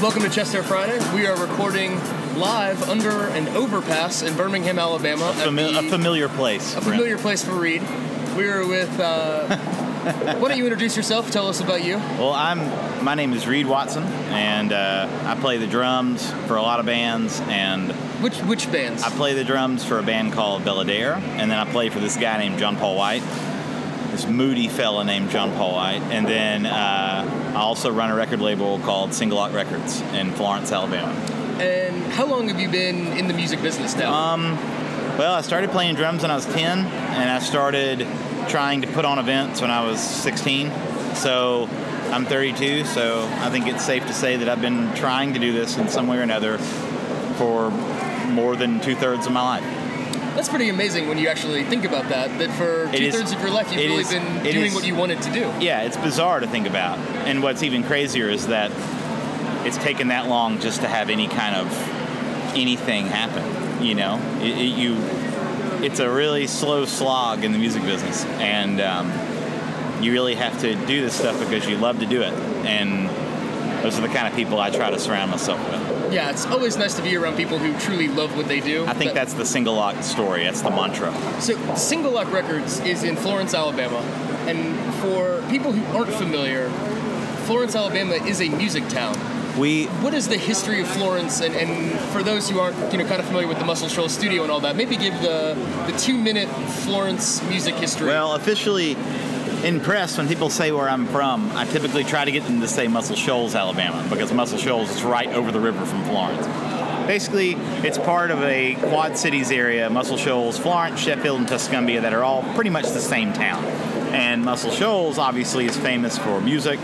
Welcome to Chest Hair Friday. We are recording live under an overpass in Birmingham, Alabama. at Fami- the- a familiar place. a familiar place for Reed. We are with. Uh, why don't you introduce yourself? Tell us about you. Well, I'm. My name is Reed Watson, and uh, I play the drums for a lot of bands, and Which which bands? I play the drums for a band called Belle Adair, and then I play for this guy named John Paul White, this moody fella named John Paul White, and then uh, I also run a record label called Single Lock Records in Florence, Alabama. and how long have you been in the music business now? Um, well, I started playing drums when I was 10, and I started trying to put on events when I was 16. So I'm 32, so I think it's safe to say that I've been trying to do this in some way or another for more than two thirds of my life. That's pretty amazing when you actually think about that. That for two thirds of your life, you've really is- been doing is- what you wanted to do. Yeah, it's bizarre to think about. And what's even crazier is that it's taken that long just to have any kind of anything happen. You know, it, it, you, it's a really slow slog in the music business, and um, you really have to do this stuff because you love to do it. And those are the kind of people I try to surround myself with. Yeah, it's always nice to be around people who truly love what they do. I think That- that's the single lock story. That's the mantra. So, Single Lock Records is in Florence, Alabama. And for people who aren't familiar, Florence, Alabama is a music town. We What is the history of Florence? And, and for those who aren't, you know, kind of familiar with the Muscle Shoals studio and all that, maybe give the the two minute Florence music history. Well, officially in press, when people say where I'm from, I typically try to get them to say Muscle Shoals, Alabama, because Muscle Shoals is right over the river from Florence. Basically, it's part of a Quad Cities area, Muscle Shoals, Florence, Sheffield, and Tuscumbia, that are all pretty much the same town. And Muscle Shoals obviously is famous for music,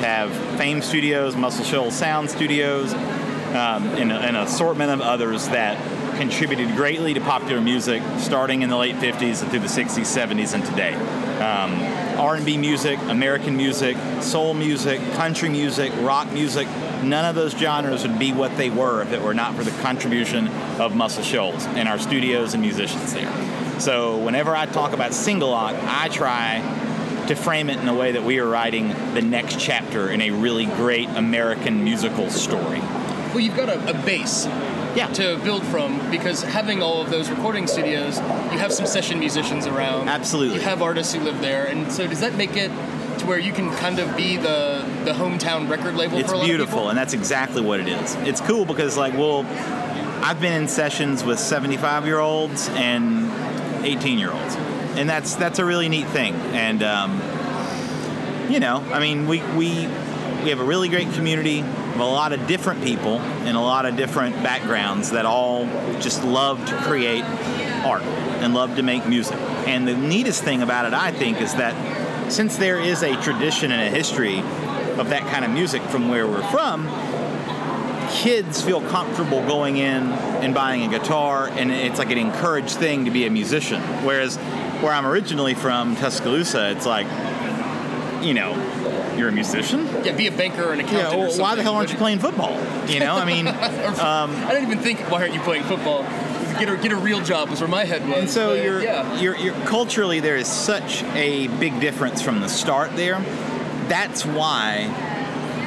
have Fame Studios, Muscle Shoals Sound Studios, um, and a- an assortment of others that contributed greatly to popular music starting in the late 50s and through the 60s 70s and today um, r&b music american music soul music country music rock music none of those genres would be what they were if it were not for the contribution of muscle shoals and our studios and musicians there. So whenever i talk about single lock i try to frame it in a way that we are writing the next chapter in a really great american musical story. Well, you've got a, a base yeah to build from because having all of those recording studios, you have some session musicians around. Absolutely. You have artists who live there. And so, does that make it to where you can kind of be the, the hometown record label It's for a lot beautiful, of people? and that's exactly what it is. It's cool because, like, well, I've been in sessions with 75 year olds and 18 year olds, and that's that's a really neat thing. And um, you know, I mean, we we we have a really great community a lot of different people and a lot of different backgrounds that all just love to create art and love to make music. And the neatest thing about it, I think, is that since there is a tradition and a history of that kind of music from where we're from, kids feel comfortable going in and buying a guitar, and it's like an encouraged thing to be a musician. Whereas where I'm originally from, Tuscaloosa, it's like, you know, you're a musician? Yeah, be a banker or an accountant. Yeah, or well, why the hell aren't you playing football? You know, I mean, Or- um, I didn't even think, why aren't you playing football? Get a, get a real job was where my head was. and so But, you're, yeah. you're, you're culturally there is such a big difference from the start there. That's why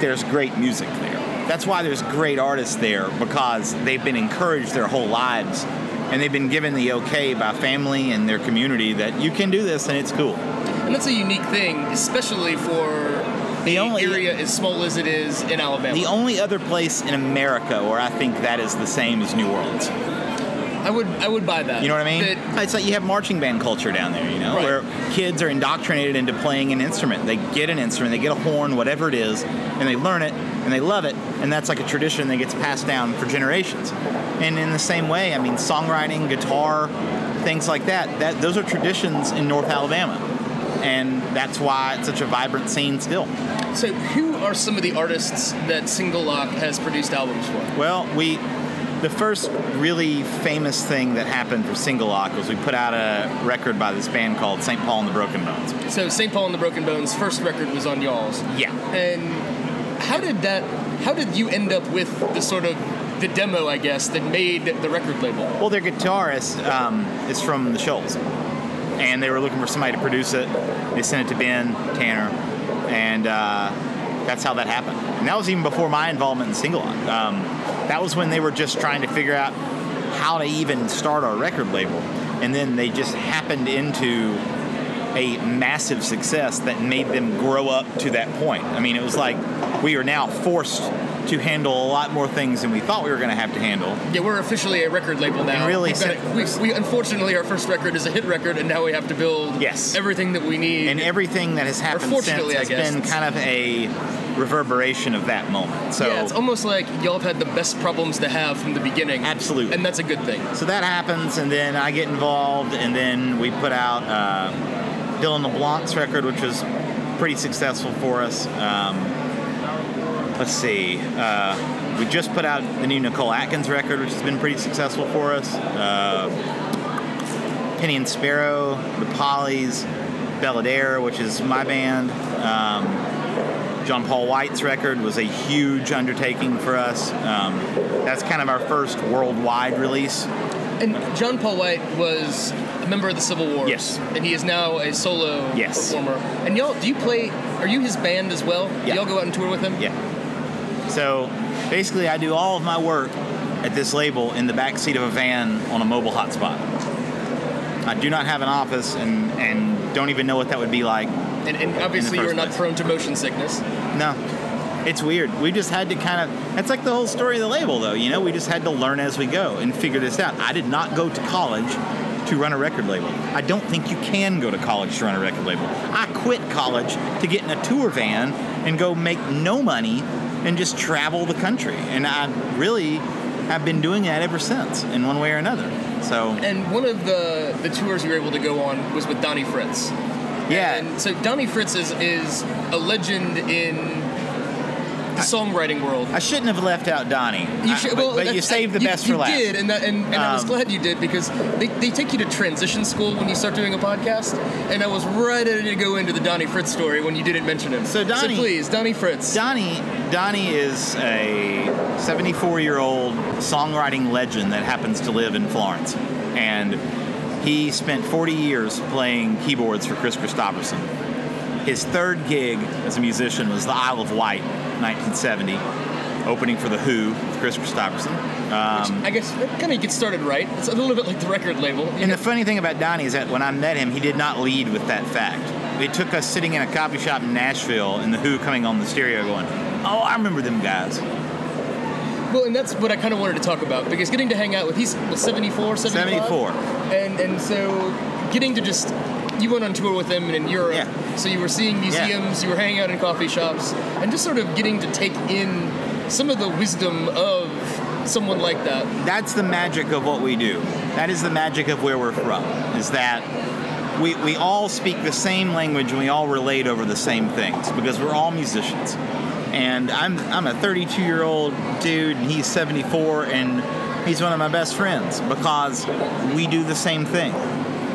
there's great music there. That's why there's great artists there because they've been encouraged their whole lives and they've been given the okay by family and their community that you can do this and it's cool. And that's a unique thing, especially for The only area as small as it is in Alabama. the only other place in America where I think that is the same as New Orleans. I would I would buy that. You know what I mean? That- it's like you have marching band culture down there, you know, Right. where kids are indoctrinated into playing an instrument. They get an instrument, they get a horn, whatever it is, and they learn it and they love it, and that's like a tradition that gets passed down for generations. And in the same way, I mean, songwriting, guitar, things like that, that those are traditions in North Alabama. And that's why it's such a vibrant scene still. so, who are some of the artists that Single Lock has produced albums for? Well, we the first really famous thing that happened for Single Lock was we put out a record by this band called St. Paul and the Broken Bones. So, St. Paul and the Broken Bones' first record was on y'all's. Yeah. And how did that? How did you end up with the sort of the demo, I guess, that made the record label? Well, their guitarist um, is from the Shoals, and they were looking for somebody to produce it. They sent it to Ben Tanner, and uh, that's how that happened. And that was even before my involvement in Single Lock. Um, that was when they were just trying to figure out how to even start our record label. And then they just happened into a massive success that made them grow up to that point. I mean, it was like we are now forced to handle a lot more things than we thought we were going to have to handle. Yeah, we're officially a record label now. And really, we, we unfortunately our first record is a hit record, and now we have to build Yes. everything that we need. and everything that has happened since has been kind of a reverberation of that moment. So yeah, it's almost like y'all have had the best problems to have from the beginning. Absolutely. and that's a good thing. So that happens, and then I get involved, and then we put out uh, Dylan LeBlanc's record, which was pretty successful for us. Um, let's see. Uh, we just put out the new Nicole Atkins record, which has been pretty successful for us. Uh, Penny and Sparrow, The Pollies, Belle Adair, which is my band. Um, John Paul White's record was a huge undertaking for us. Um, that's kind of our first worldwide release. And John Paul White was a member of the Civil War. Yes. And he is now a solo Yes. performer. And y'all, do you play? Are you his band as well? Yeah. Do y'all go out and tour with him? Yeah. So basically, I do all of my work at this label in the back seat of a van on a mobile hotspot. I do not have an office and, and don't even know what that would be like. And, and obviously, you're not place. prone to motion sickness. No. It's weird. We just had to kind of. That's like the whole story of the label, though. You know, we just had to learn as we go and figure this out. I did not go to college to run a record label. I don't think you can go to college to run a record label. I quit college to get in a tour van and go make no money and just travel the country. And I really have been doing that ever since, in one way or another. So, And one of the, the tours you were able to go on was with Donnie Fritts. yeah. And so Donnie Fritts is, is a legend in the songwriting world. I shouldn't have left out Donnie. You I- should, but, well, but you saved the you, best you for last. You did, and that, and, and I was Um, glad you did because they, they take you to transition school when you start doing a podcast, and I was right ready to go into the Donnie Fritts story when you didn't mention him. So Donnie- please, Donnie Fritts. Donnie Donnie is a 74 year old songwriting legend that happens to live in Florence, and he spent 40 years playing keyboards for Kris Kristofferson. His third gig as a musician was the Isle of Wight, 1970, opening for the Who with Kris Kristofferson. Um, I guess that kind of gets started right. It's a little bit like the record label. You and the funny thing about Donnie is that when I met him, he did not lead with that fact. It took us sitting in a coffee shop in Nashville and the Who coming on the stereo going, Oh, I remember them guys. Well, and that's what I kind of wanted to talk about because getting to hang out with he's what, 74, 75? 74. And and so getting to just you went on tour with them in Europe, Yeah. so you were seeing museums, you were hanging out in coffee shops, and just sort of getting to take in some of the wisdom of someone like that. that's the magic of what we do. That is the magic of where we're from. Is that we, we all speak the same language and we all relate over the same things because we're all musicians. And I'm I'm a 32 year old dude and he's 74 and he's one of my best friends because we do the same thing.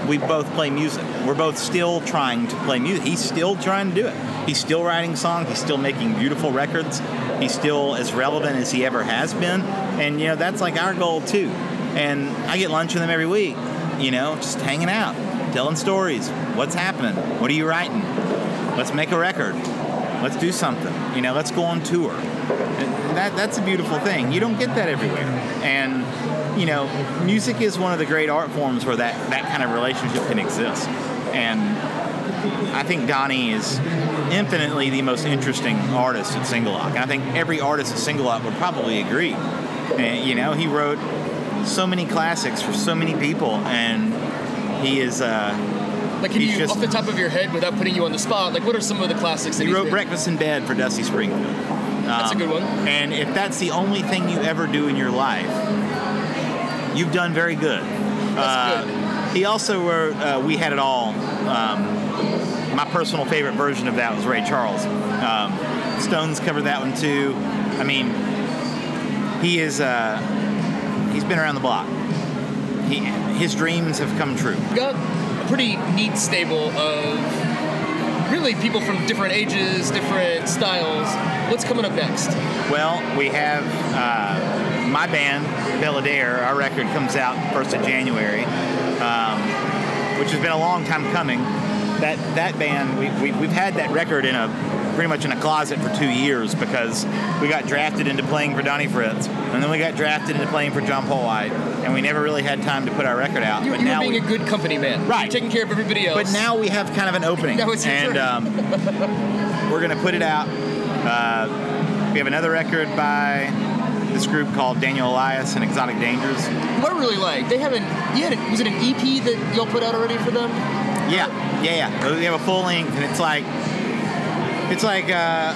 We both play music. We're both still trying to play music. He's still trying to do it. He's still writing songs. He's still making beautiful records. He's still as relevant as he ever has been. And you know that's like our goal too. And I get lunch with him every week. You know, just hanging out, telling stories. What's happening? What are you writing? Let's make a record. Let's do something. You know, let's go on tour. That that's a beautiful thing. You don't get that everywhere. And you know, music is one of the great art forms where that that kind of relationship can exist. And I think Donnie is infinitely the most interesting artist at Single Lock. And I think every artist at Single Lock would probably agree. And, you know, he wrote so many classics for so many people, and he is. Uh, Like, can He's you, just- off the top of your head, without putting you on the spot, like what are some of the classics that he wrote? Breakfast in Bed for Dusty Springfield. That's a Um, good one. And if that's the only thing you ever do in your life, you've done very good. That's good. He also wrote uh, "We Had It All." Um, my personal favorite version of that was Ray Charles. Um, Stones covered that one too. I mean, he is. Uh, he's been around the block. He, his dreams have come true. Got a pretty neat stable of really people from different ages, different styles. What's coming up next? Well, we have uh, my band, Belle Adair. Our record comes out first of January, um, which has been a long time coming. That that band, we, we we've had that record in a pretty much in a closet for two years because we got drafted into playing for Donnie Fritts, and then we got drafted into playing for John Paul White, and we never really had time to put our record out. You, but you now were being we, a good company man. Right. You're taking care of everybody else. but now we have kind of an opening, That was your and um, we're gonna put it out. Uh, we have another record by this group called Daniel Elias and Exotic Dangers. what I really like, they haven't. You had a, was it an EP that y'all put out already for them? Yeah, yeah, yeah. We have a full length, and it's like it's like uh,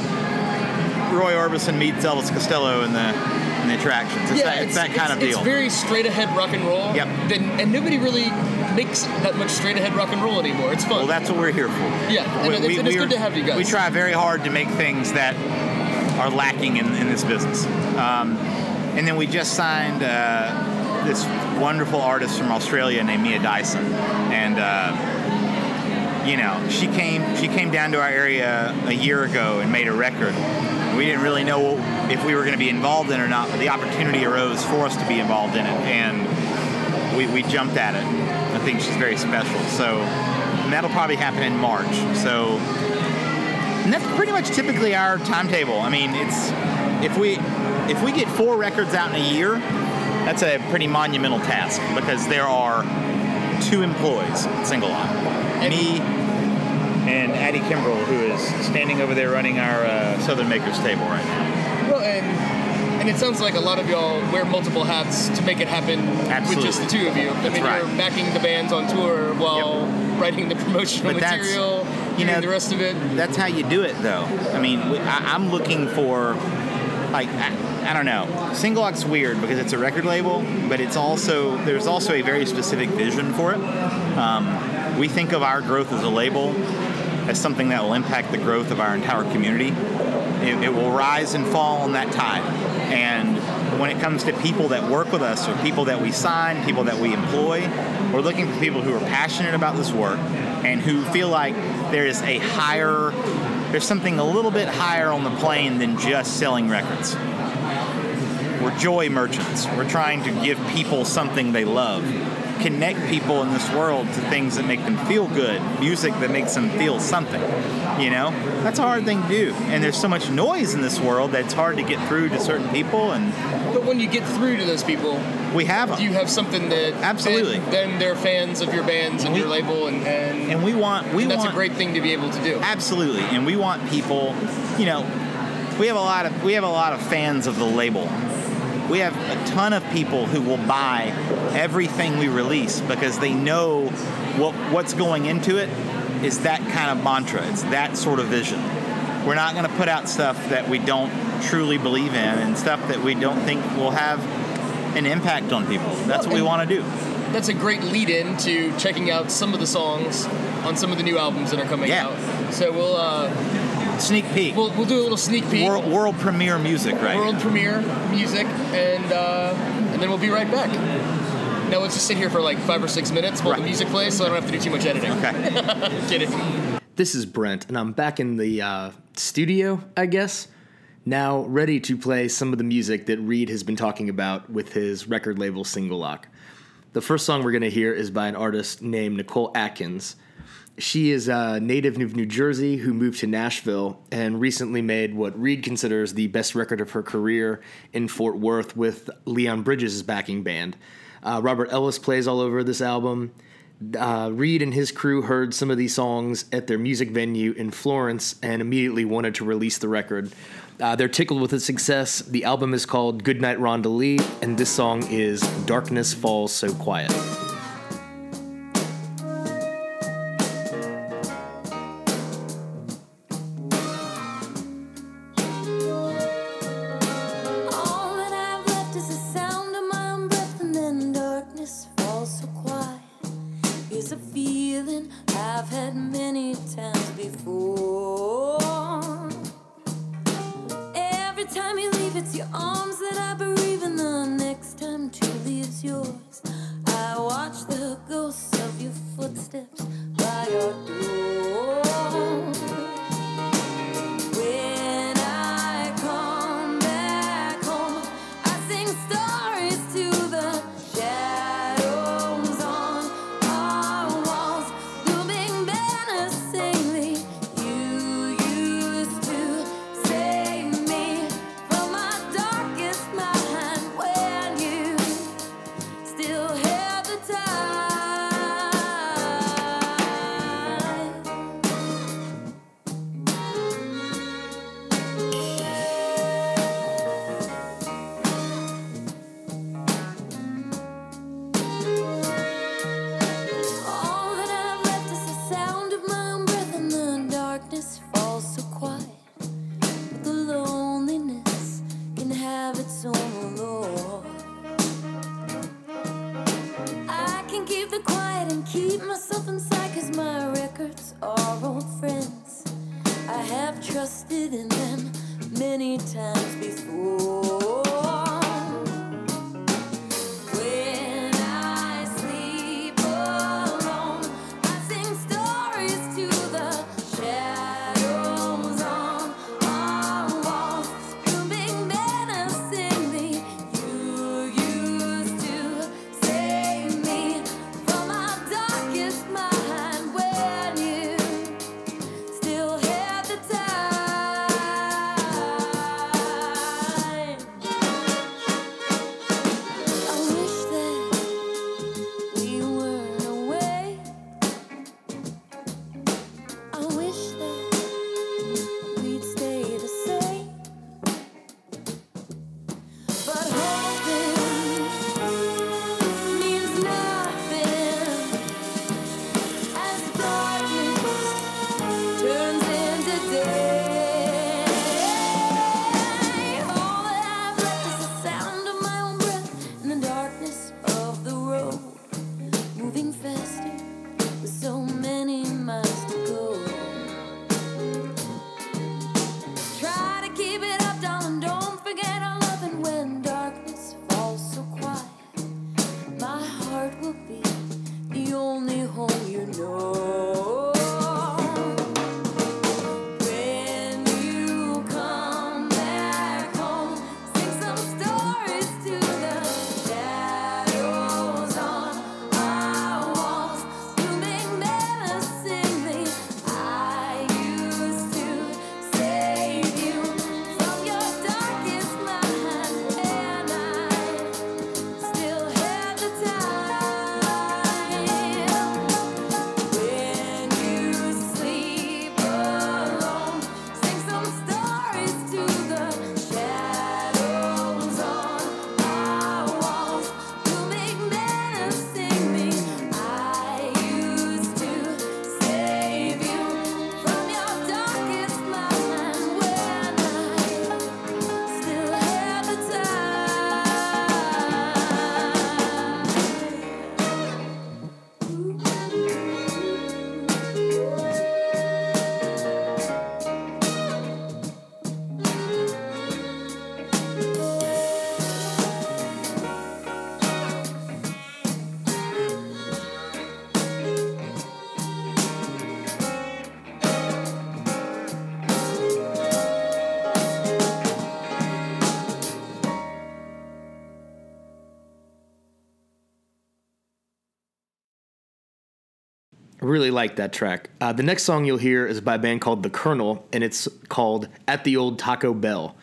Roy Orbison meets Elvis Costello in the in the attractions. It's, that, it's, that kind of deal. it's very straight ahead rock and roll. Yep. Then, and nobody really makes that much straight ahead rock and roll anymore. It's fun. well, that's what we're here for. yeah, and, it's, and it's we're- good to have you guys. We try very hard to make things that are lacking in, in this business. Um, and then we just signed uh, this wonderful artist from Australia named Mia Dyson, and uh, you know she came she came down to our area a year ago and made a record. We didn't really know if we were going to be involved in it or not, but the opportunity arose for us to be involved in it, and we, we jumped at it. I think she's very special. So and that'll probably happen in March. So and that's pretty much typically our timetable. I mean, it's if we if we get four records out in a year, that's a pretty monumental task because there are two employees at Single Lock. Me and Addie Kimbrell, who is standing over there running our uh, Southern Makers table right now. Well, and and it sounds like a lot of y'all wear multiple hats to make it happen with just the two of you. I mean, right. you're backing the bands on tour while writing the promotional But that's- material, you know, the rest of it. That's how you do it, though. I mean, I, I'm looking for, like, I, I don't know. Single Lock's weird because it's a record label, but it's also there's also a very specific vision for it. Um, we think of our growth as a label as something that will impact the growth of our entire community. It, it will rise and fall on that tide. And when it comes to people that work with us or people that we sign, people that we employ, we're looking for people who are passionate about this work and who feel like there is a higher, there's something a little bit higher on the plane than just selling records. We're joy merchants. We're trying to give people something they love, connect people in this world to things that make them feel good, music that makes them feel something. You know, that's a hard thing to do. And there's so much noise in this world that it's hard to get through to certain people, and But when you get through to those people, we have them. you have something that Absolutely. then they're fans of your bands and We- your label, and and, and we want we that's want a great thing to be able to do. Absolutely, and we want people. You know, we have a lot of we have a lot of fans of the label. We have a ton of people who will buy everything we release because they know what what's going into it is that kind of mantra. It's that sort of vision. We're not going to put out stuff that we don't truly believe in and stuff that we don't think will have an impact on people. That's what we want to do. That's a great lead-in to checking out some of the songs on some of the new albums that are coming Yeah. out. So we'll uh, Sneak peek. we'll we'll do a little sneak peek. world, world premiere music, right? world premiere music, and uh, and then we'll be right back. Now let's just sit here for like five or six minutes while the music plays, so I don't have to do too much editing. Okay. Kidding. This is Brent, and I'm back in the uh, studio, I guess, now ready to play some of the music that Reed has been talking about with his record label Single Lock. The first song we're going to hear is by an artist named Nicole Atkins. She is a native of New Jersey who moved to Nashville and recently made what Reed considers the best record of her career in Fort Worth with Leon Bridges' backing band. Uh, Robert Ellis plays all over this album. Uh, Reed and his crew heard some of these songs at their music venue in Florence and immediately wanted to release the record. Uh, they're tickled with its success. The album is called Goodnight Rhonda Lee, and this song is Darkness Falls So Quiet. Really like that track. Uh, the next song you'll hear is by a band called The Kernal, and it's called At the Old Taco Bell.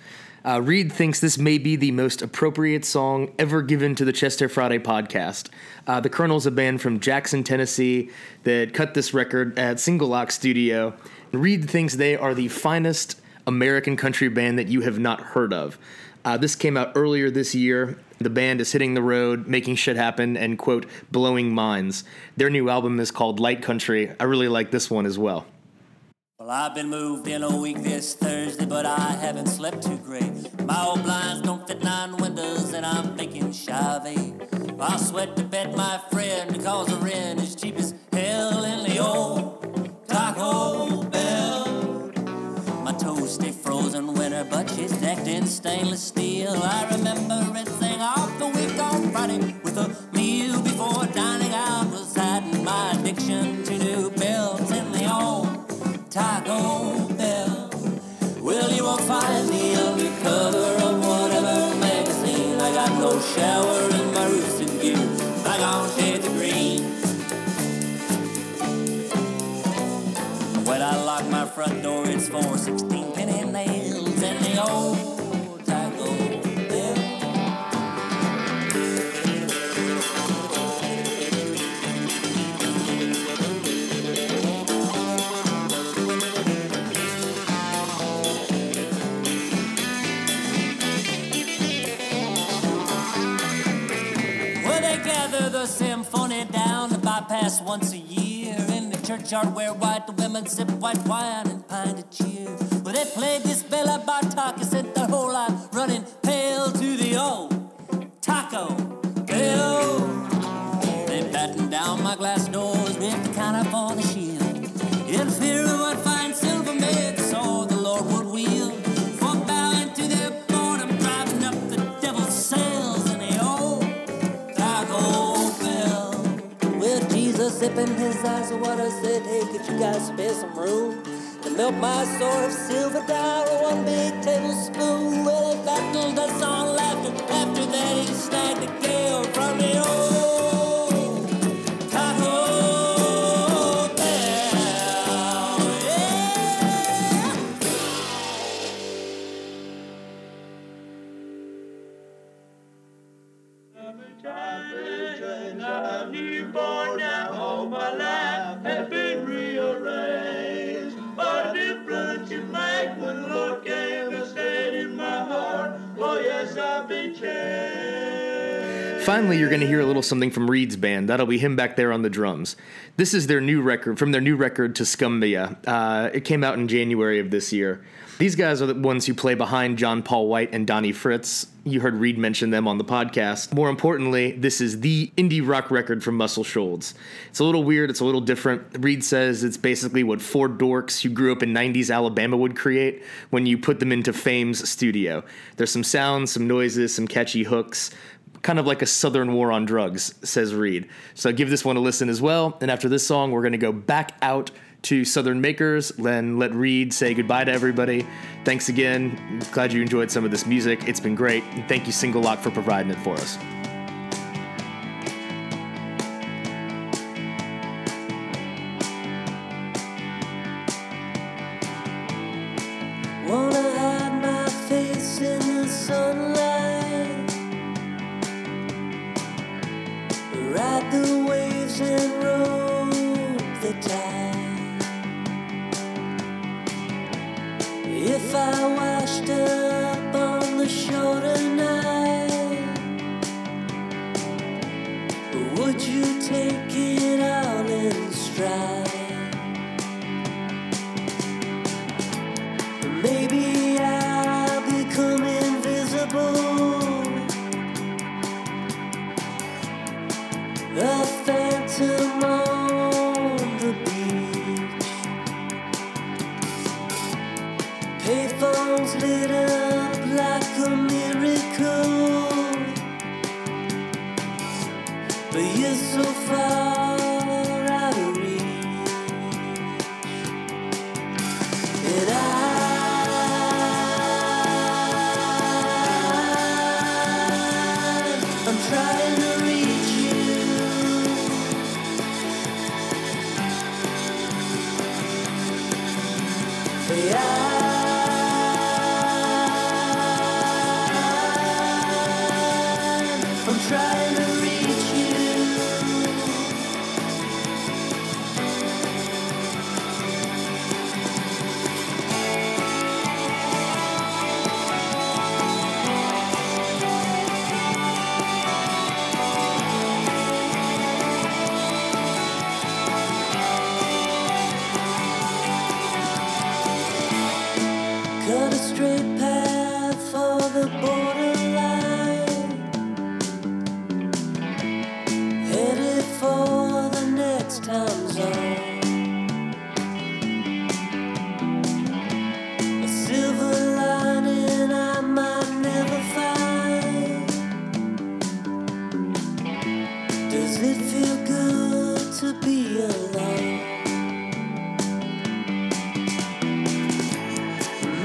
Uh, Reed thinks this may be the most appropriate song ever given to the Chest Hair Friday podcast. Uh, the Kernal's a band from Jackson, Tennessee that cut this record at Single Lock Studio. Reed thinks they are the finest American country band that you have not heard of. Uh, this came out earlier this year. The band is hitting the road, making shit happen, and quote, blowing minds. Their new album is called Light Country. I really like this one as well. Well, I've been moved in a week this Thursday, but I haven't slept too great. My old blinds don't fit nine windows, and I'm thinking Chavez. I sweat to bed, my friend, because the rent is cheap as hell in the old Taco Bell. My toes stay frozen winter, but she's decked in stainless steel. I remember the on Friday with a meal before dining out was hiding my addiction to new bells in the old Taco Bell. Well, you won't find me under cover of whatever magazine. I got no shower in my roosting gear. I got shades the green. When I lock my front door, it's for 16 penny nails and the old gather the symphony down to bypass once a year in the churchyard where white the women sip white wine and pine of cheer. Well, they played this Bela Bartok and sent their whole life running pale to the old Taco Bell. They battened down my glass doors left the counter for the ship. Jesus sipping his eyes of water said, Hey, could you guys spare some room to melt my sort of silver dollar, one big tablespoon? Well, they battled us on laughter. After that, he snagged the gale from the old Finally, you're going to hear a little something from Reed's band. That'll be him back there on the drums. This is their new record, from their new record Tuscumbia. Uh, it came out in January of this year. These guys are the ones who play behind John Paul White and Donnie Fritts. You heard Reed mention them on the podcast. More importantly, this is the indie rock record from Muscle Shoals. It's a little weird, it's a little different. Reed says it's basically what four dorks who grew up in 90s Alabama would create when you put them into Fame's studio. There's some sounds, some noises, some catchy hooks, kind of like a Southern war on drugs, says Reed. So give this one a listen as well. And after this song, we're going to go back out to Southern Makers, then let Reed say goodbye to everybody. Thanks again. Glad you enjoyed some of this music. It's been great. And thank you, Single Lock, for providing it for us.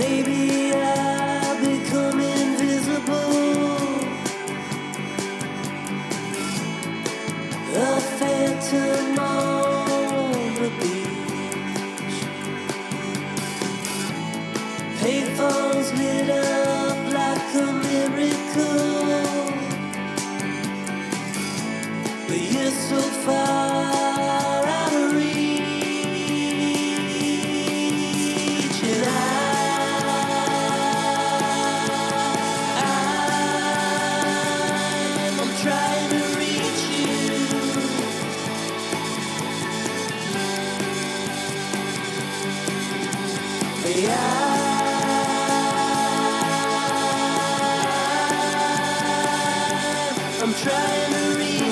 Maybe I'll I,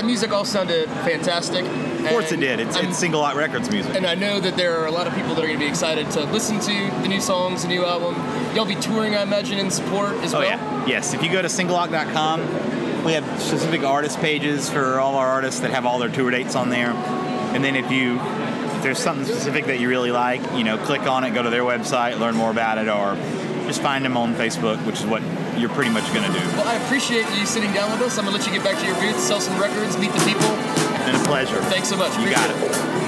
that music all sounded fantastic. Of course it did. It's, it's Single Lock Records music. And I know that there are a lot of people that are going to be excited to listen to the new songs, the new album. Y'all be touring, I imagine, in support as oh, well. Oh well. yeah, yes. If you go to singlelock.com, we have specific artist pages for all our artists that have all their tour dates on there. And then if you if there's something specific that you really like, you know, click on it, go to their website, learn more about it, or just find them on Facebook, which is what you're pretty much going to do. Well, I appreciate you sitting down with us. I'm going to let you get back to your booth, sell some records, meet the people. Been a pleasure. Thanks so much. You Appreciate got it.